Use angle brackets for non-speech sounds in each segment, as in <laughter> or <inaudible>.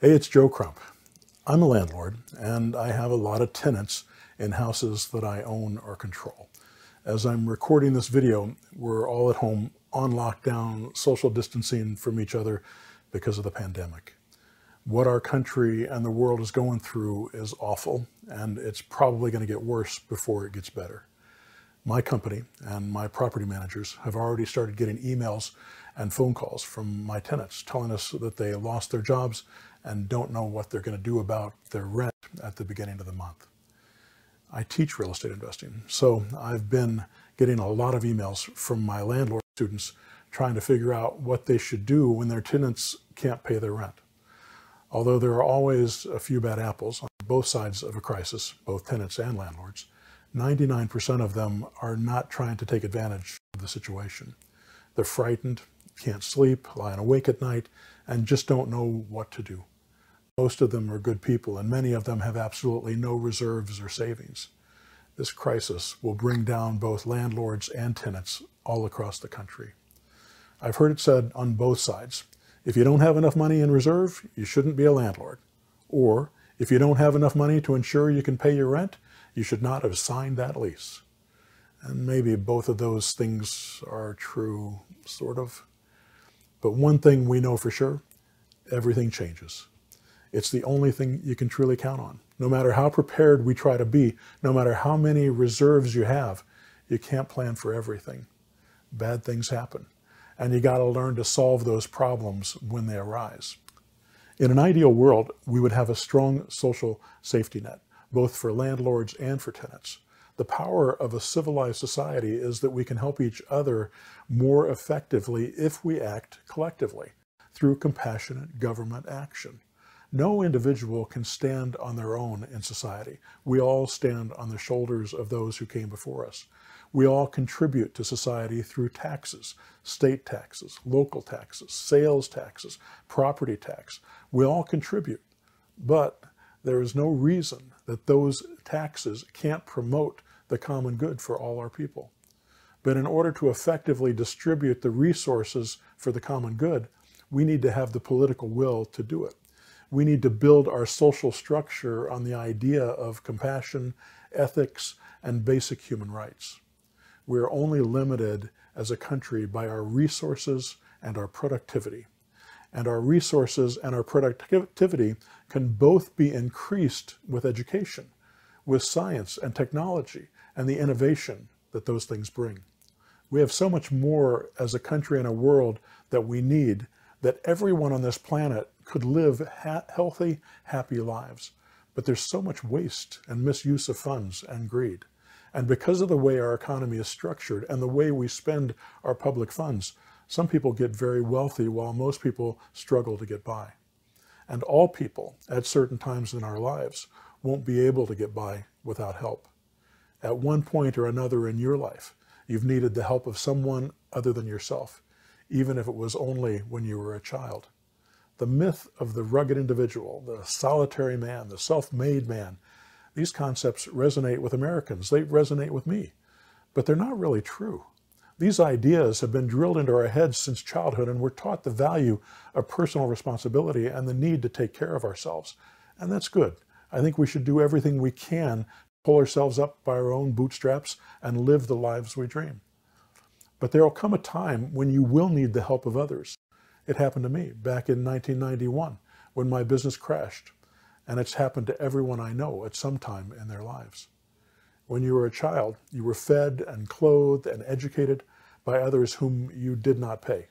Hey, it's Joe Crump. I'm a landlord and I have a lot of tenants in houses that I own or control. As I'm recording this video, we're all at home on lockdown, social distancing from each other because of the pandemic. What our country and the world is going through is awful, and it's probably going to get worse before it gets better. My company and my property managers have already started getting emails and phone calls from my tenants telling us that they lost their jobs and don't know what they're going to do about their rent at the beginning of the month. I teach real estate investing, so I've been getting a lot of emails from my landlord students trying to figure out what they should do when their tenants can't pay their rent. Although there are always a few bad apples on both sides of a crisis, both tenants and landlords, 99% of them are not trying to take advantage of the situation. They're frightened, can't sleep, lying awake at night, and just don't know what to do. Most of them are good people, and many of them have absolutely no reserves or savings. This crisis will bring down both landlords and tenants all across the country. I've heard it said on both sides if you don't have enough money in reserve, you shouldn't be a landlord. Or if you don't have enough money to ensure you can pay your rent, you should not have signed that lease. And maybe both of those things are true, sort of. But one thing we know for sure everything changes. It's the only thing you can truly count on. No matter how prepared we try to be, no matter how many reserves you have, you can't plan for everything. Bad things happen. And you got to learn to solve those problems when they arise. In an ideal world, we would have a strong social safety net, both for landlords and for tenants. The power of a civilized society is that we can help each other more effectively if we act collectively through compassionate government action. No individual can stand on their own in society. We all stand on the shoulders of those who came before us. We all contribute to society through taxes, state taxes, local taxes, sales taxes, property tax. We all contribute. But there is no reason that those taxes can't promote the common good for all our people. But in order to effectively distribute the resources for the common good, we need to have the political will to do it. We need to build our social structure on the idea of compassion, ethics, and basic human rights. We are only limited as a country by our resources and our productivity. And our resources and our productivity can both be increased with education, with science and technology, and the innovation that those things bring. We have so much more as a country and a world that we need that everyone on this planet could live ha healthy, happy lives. But there's so much waste and misuse of funds and greed. And because of the way our economy is structured and the way we spend our public funds, some people get very wealthy while most people struggle to get by. And all people at certain times in our lives won't be able to get by without help. At one point or another in your life, you've needed the help of someone other than yourself, even if it was only when you were a child. The myth of the rugged individual, the solitary man, the self-made man, these concepts resonate with Americans. They resonate with me, but they're not really true. These ideas have been drilled into our heads since childhood, and we're taught the value of personal responsibility and the need to take care of ourselves. And that's good. I think we should do everything we can pull ourselves up by our own bootstraps and live the lives we dream. But there will come a time when you will need the help of others. It happened to me back in 1991 when my business crashed, and it's happened to everyone I know at some time in their lives. When you were a child, you were fed and clothed and educated by others whom you did not pay.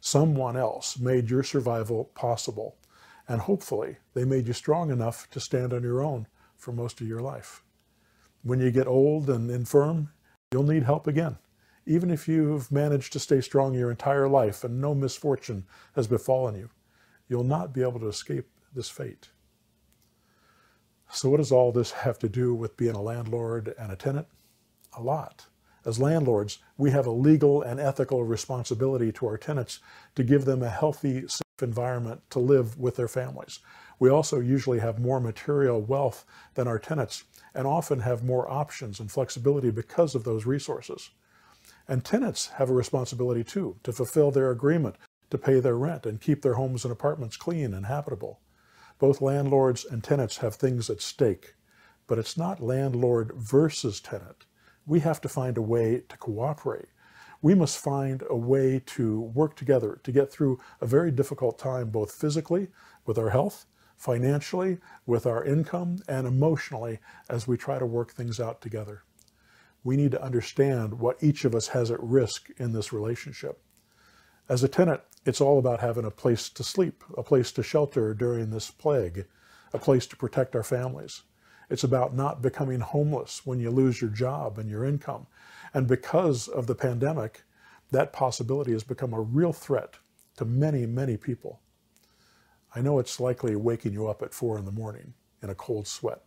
Someone else made your survival possible, and hopefully they made you strong enough to stand on your own for most of your life. When you get old and infirm, you'll need help again. Even if you've managed to stay strong your entire life and no misfortune has befallen you, you'll not be able to escape this fate. So what does all this have to do with being a landlord and a tenant? A lot. As landlords, we have a legal and ethical responsibility to our tenants to give them a healthy, safe environment to live with their families. We also usually have more material wealth than our tenants and often have more options and flexibility because of those resources. And tenants have a responsibility too to fulfill their agreement to pay their rent and keep their homes and apartments clean and habitable. Both landlords and tenants have things at stake, but it's not landlord versus tenant. We have to find a way to cooperate. We must find a way to work together to get through a very difficult time, both physically, with our health, financially, with our income, and emotionally as we try to work things out together. We need to understand what each of us has at risk in this relationship. As a tenant, it's all about having a place to sleep, a place to shelter during this plague, a place to protect our families. It's about not becoming homeless when you lose your job and your income. And because of the pandemic, that possibility has become a real threat to many, many people. I know it's likely waking you up at four in the morning in a cold sweat.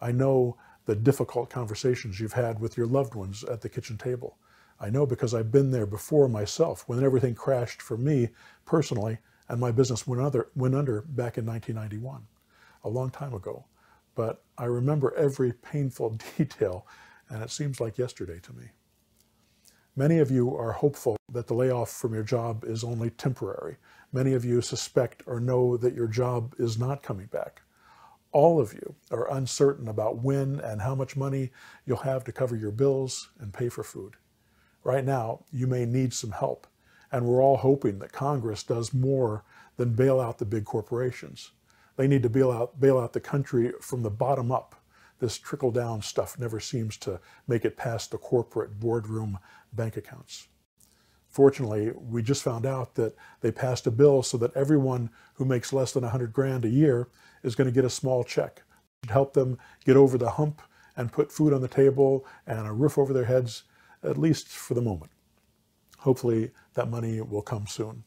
I know the difficult conversations you've had with your loved ones at the kitchen table. I know because I've been there before myself when everything crashed for me personally and my business went under, went under back in 1991, a long time ago. But I remember every painful <laughs> detail and it seems like yesterday to me. Many of you are hopeful that the layoff from your job is only temporary. Many of you suspect or know that your job is not coming back. All of you are uncertain about when and how much money you'll have to cover your bills and pay for food. Right now, you may need some help, and we're all hoping that Congress does more than bail out the big corporations. They need to bail out, bail out the country from the bottom up. This trickle down stuff never seems to make it past the corporate boardroom bank accounts. Fortunately, we just found out that they passed a bill so that everyone who makes less than 100 grand a year is going to get a small check to help them get over the hump and put food on the table and a roof over their heads at least for the moment. Hopefully, that money will come soon.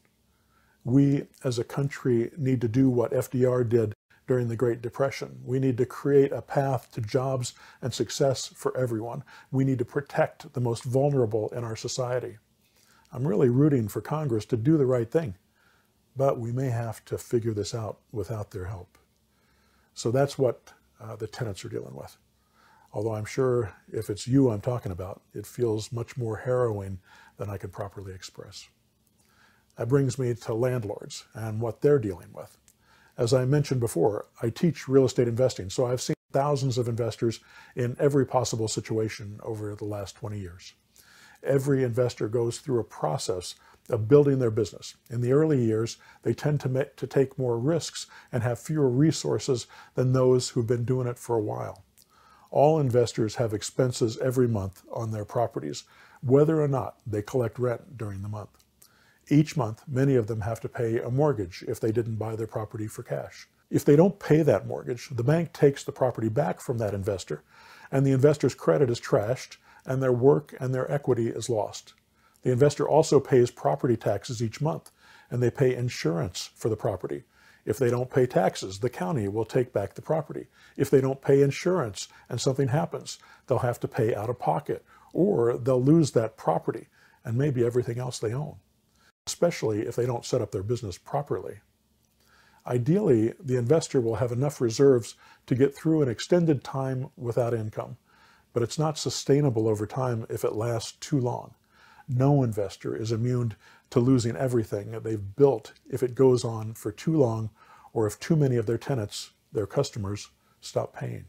We as a country need to do what FDR did during the Great Depression. We need to create a path to jobs and success for everyone. We need to protect the most vulnerable in our society. I'm really rooting for Congress to do the right thing, but we may have to figure this out without their help. So that's what uh, the tenants are dealing with although I'm sure if it's you I'm talking about, it feels much more harrowing than I can properly express. That brings me to landlords and what they're dealing with. As I mentioned before, I teach real estate investing, so I've seen thousands of investors in every possible situation over the last 20 years. Every investor goes through a process of building their business. In the early years, they tend to, make, to take more risks and have fewer resources than those who've been doing it for a while. All investors have expenses every month on their properties, whether or not they collect rent during the month. Each month, many of them have to pay a mortgage if they didn't buy their property for cash. If they don't pay that mortgage, the bank takes the property back from that investor, and the investor's credit is trashed, and their work and their equity is lost. The investor also pays property taxes each month, and they pay insurance for the property. If they don't pay taxes, the county will take back the property. If they don't pay insurance and something happens, they'll have to pay out of pocket or they'll lose that property and maybe everything else they own, especially if they don't set up their business properly. Ideally, the investor will have enough reserves to get through an extended time without income, but it's not sustainable over time if it lasts too long. No investor is immune to losing everything that they've built if it goes on for too long or if too many of their tenants, their customers, stop paying.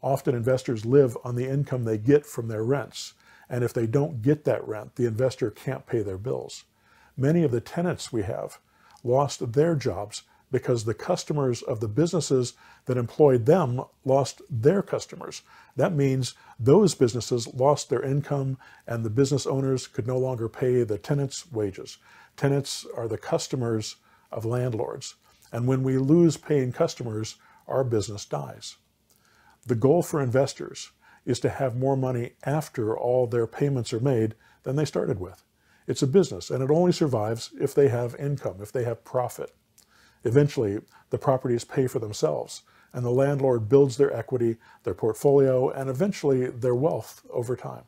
Often investors live on the income they get from their rents, and if they don't get that rent, the investor can't pay their bills. Many of the tenants we have lost their jobs because the customers of the businesses that employed them lost their customers. That means those businesses lost their income and the business owners could no longer pay the tenants' wages. Tenants are the customers of landlords. And when we lose paying customers, our business dies. The goal for investors is to have more money after all their payments are made than they started with. It's a business and it only survives if they have income, if they have profit. Eventually, the properties pay for themselves, and the landlord builds their equity, their portfolio, and eventually their wealth over time.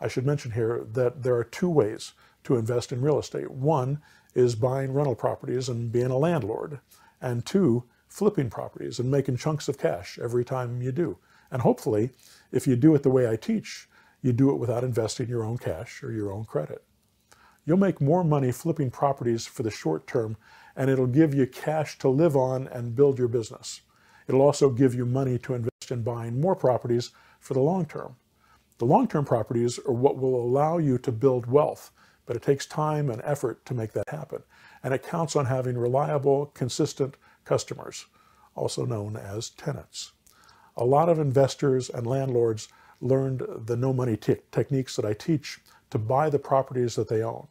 I should mention here that there are two ways to invest in real estate. One is buying rental properties and being a landlord, and two, flipping properties and making chunks of cash every time you do. And hopefully, if you do it the way I teach, you do it without investing your own cash or your own credit. You'll make more money flipping properties for the short term and it'll give you cash to live on and build your business. It'll also give you money to invest in buying more properties for the long term. The long term properties are what will allow you to build wealth, but it takes time and effort to make that happen. And it counts on having reliable, consistent customers, also known as tenants. A lot of investors and landlords learned the no money techniques that I teach to buy the properties that they own.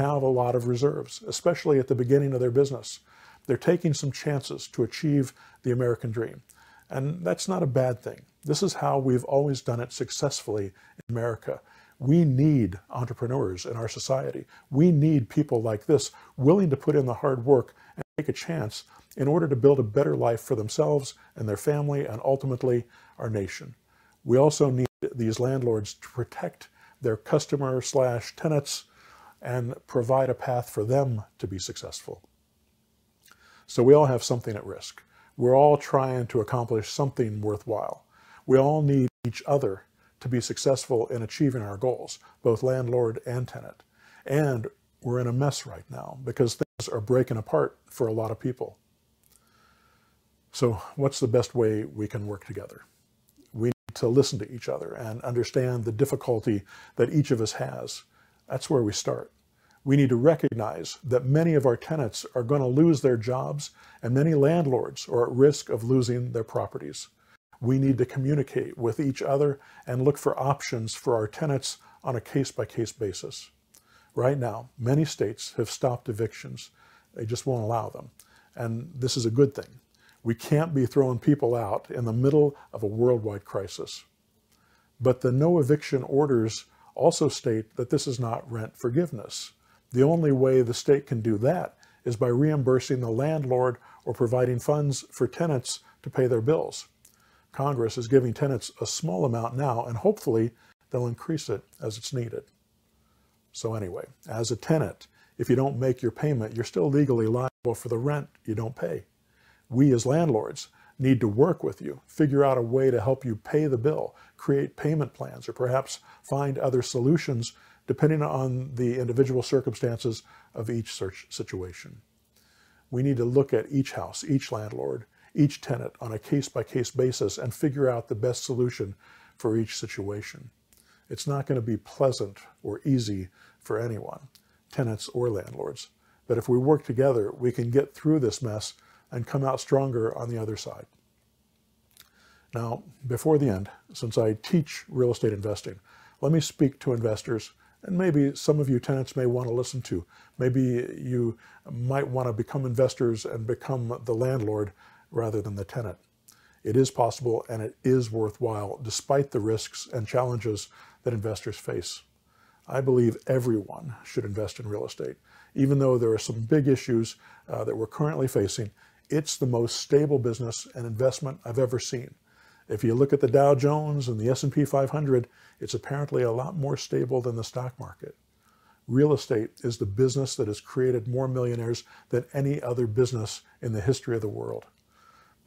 Have a lot of reserves, especially at the beginning of their business. They're taking some chances to achieve the American dream. And that's not a bad thing. This is how we've always done it successfully in America. We need entrepreneurs in our society. We need people like this willing to put in the hard work and take a chance in order to build a better life for themselves and their family and ultimately our nation. We also need these landlords to protect their customer slash tenants and provide a path for them to be successful. So we all have something at risk. We're all trying to accomplish something worthwhile. We all need each other to be successful in achieving our goals, both landlord and tenant. And we're in a mess right now because things are breaking apart for a lot of people. So what's the best way we can work together? We need to listen to each other and understand the difficulty that each of us has. That's where we start. We need to recognize that many of our tenants are going to lose their jobs and many landlords are at risk of losing their properties. We need to communicate with each other and look for options for our tenants on a case-by-case basis. Right now, many states have stopped evictions. They just won't allow them. And this is a good thing. We can't be throwing people out in the middle of a worldwide crisis. But the no eviction orders also state that this is not rent forgiveness. The only way the state can do that is by reimbursing the landlord or providing funds for tenants to pay their bills. Congress is giving tenants a small amount now, and hopefully they'll increase it as it's needed. So anyway, as a tenant, if you don't make your payment, you're still legally liable for the rent you don't pay. We as landlords need to work with you, figure out a way to help you pay the bill, create payment plans, or perhaps find other solutions depending on the individual circumstances of each search situation. We need to look at each house, each landlord, each tenant on a case-by-case basis and figure out the best solution for each situation. It's not going to be pleasant or easy for anyone, tenants or landlords. But if we work together, we can get through this mess and come out stronger on the other side. Now, before the end, since I teach real estate investing, let me speak to investors and maybe some of you tenants may want to listen to. Maybe you might want to become investors and become the landlord rather than the tenant. It is possible and it is worthwhile despite the risks and challenges that investors face. I believe everyone should invest in real estate. Even though there are some big issues uh, that we're currently facing, it's the most stable business and investment I've ever seen. If you look at the Dow Jones and the S&P 500, it's apparently a lot more stable than the stock market. Real estate is the business that has created more millionaires than any other business in the history of the world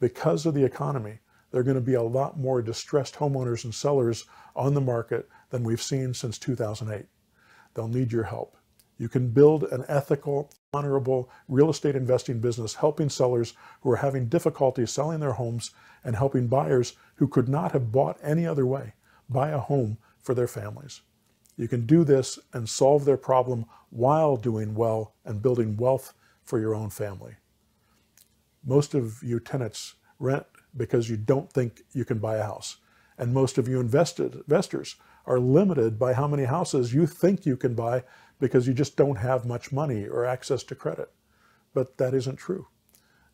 because of the economy, there are going to be a lot more distressed homeowners and sellers on the market than we've seen since 2008. They'll need your help. You can build an ethical, honorable real estate investing business helping sellers who are having difficulty selling their homes and helping buyers who could not have bought any other way buy a home for their families. You can do this and solve their problem while doing well and building wealth for your own family. Most of you tenants rent because you don't think you can buy a house. And most of you invested, investors are limited by how many houses you think you can buy because you just don't have much money or access to credit. But that isn't true.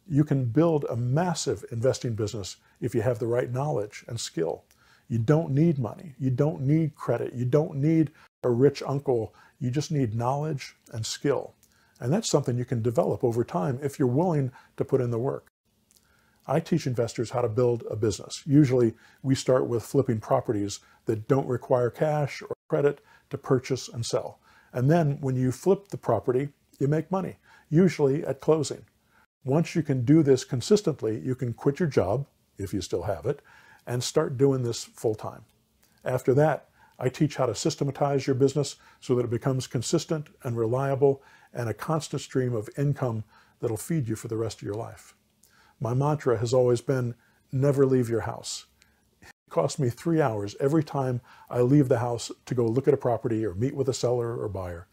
You can build a massive investing business if you have the right knowledge and skill. You don't need money. You don't need credit. You don't need a rich uncle. You just need knowledge and skill. And that's something you can develop over time if you're willing to put in the work. I teach investors how to build a business. Usually we start with flipping properties that don't require cash or credit to purchase and sell. And then when you flip the property, you make money, usually at closing. Once you can do this consistently, you can quit your job, if you still have it, and start doing this full time. After that, I teach how to systematize your business so that it becomes consistent and reliable and a constant stream of income that'll feed you for the rest of your life. My mantra has always been never leave your house. Costs me three hours every time I leave the house to go look at a property or meet with a seller or buyer.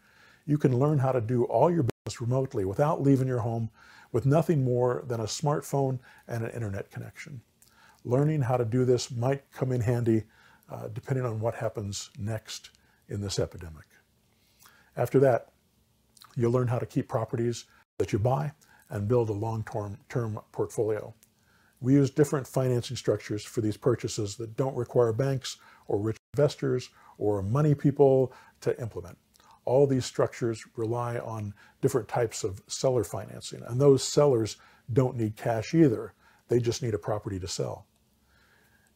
You can learn how to do all your business remotely without leaving your home with nothing more than a smartphone and an internet connection. Learning how to do this might come in handy uh, depending on what happens next in this epidemic. After that, you'll learn how to keep properties that you buy and build a long-term term portfolio. We use different financing structures for these purchases that don't require banks or rich investors or money people to implement. All these structures rely on different types of seller financing, and those sellers don't need cash either. They just need a property to sell.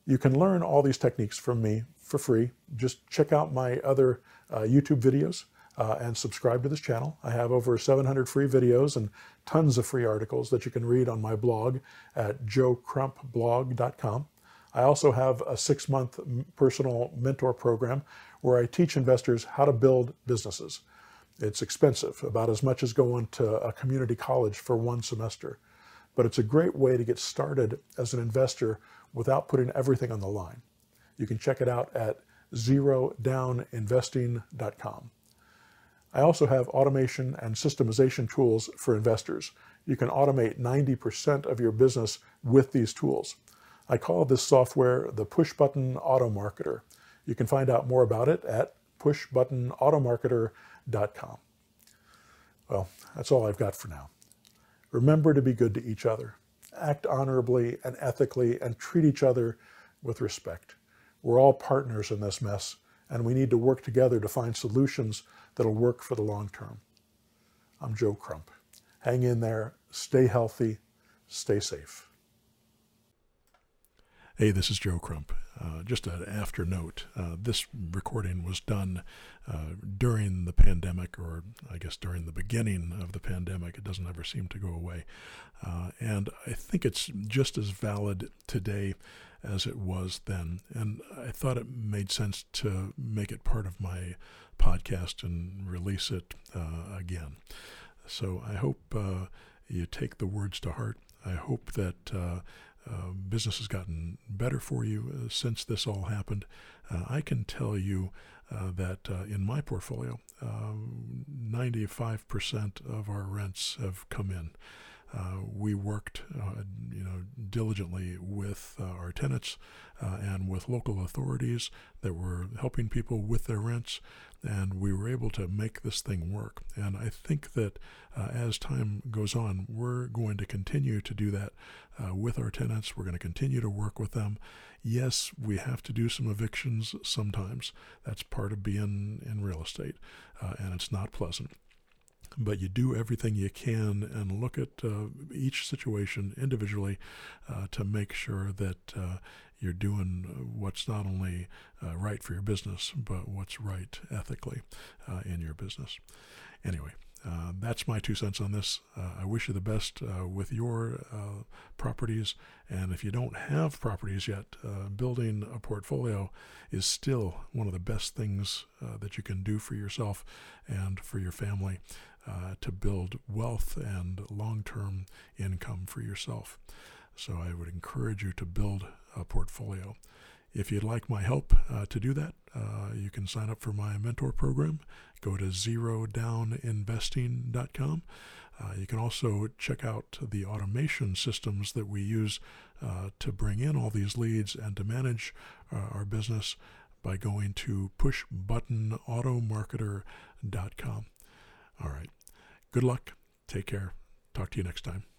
You can learn all these techniques from me for free. Just check out my other uh, YouTube videos uh, and subscribe to this channel. I have over 700 free videos and tons of free articles that you can read on my blog at joecrumpblog.com. I also have a six month personal mentor program where I teach investors how to build businesses. It's expensive, about as much as going to a community college for one semester. But it's a great way to get started as an investor without putting everything on the line. You can check it out at zerodowninvesting.com. I also have automation and systemization tools for investors. You can automate 90% of your business with these tools. I call this software the Push Button Auto Marketer. You can find out more about it at pushbuttonautomarketer.com. Well, that's all I've got for now. Remember to be good to each other. Act honorably and ethically and treat each other with respect. We're all partners in this mess, and we need to work together to find solutions that'll work for the long term. I'm Joe Crump. Hang in there, stay healthy, stay safe. Hey, this is Joe Crump. Uh, just an after note uh, this recording was done uh, during the pandemic, or I guess during the beginning of the pandemic. It doesn't ever seem to go away. Uh, and I think it's just as valid today as it was then. And I thought it made sense to make it part of my podcast and release it uh, again. So I hope uh, you take the words to heart. I hope that uh, business has gotten better for you uh, since this all happened. Uh, I can tell you that in my portfolio, 95% of our rents have come in. Uh, we worked, uh, you know, diligently with uh, our tenants and with local authorities that were helping people with their rents, and we were able to make this thing work. And I think that as time goes on, we're going to continue to do that with our tenants. We're going to continue to work with them. Yes, we have to do some evictions sometimes. That's part of being in real estate, and it's not pleasant but you do everything you can and look at uh, each situation individually uh, to make sure that uh, you're doing what's not only uh, right for your business, but what's right ethically uh, in your business. Anyway, uh, that's my two cents on this. Uh, I wish you the best uh, with your uh, properties. And if you don't have properties yet, building a portfolio is still one of the best things that you can do for yourself and for your family uh, to build wealth and long term income for yourself. So I would encourage you to build a portfolio. If you'd like my help uh, to do that, uh, you can sign up for my mentor program. Go to zerodowninvesting.com. Uh, you can also check out the automation systems that we use uh, to bring in all these leads and to manage uh, our business by going to pushbuttonautomarketer.com. All right. Good luck. Take care. Talk to you next time.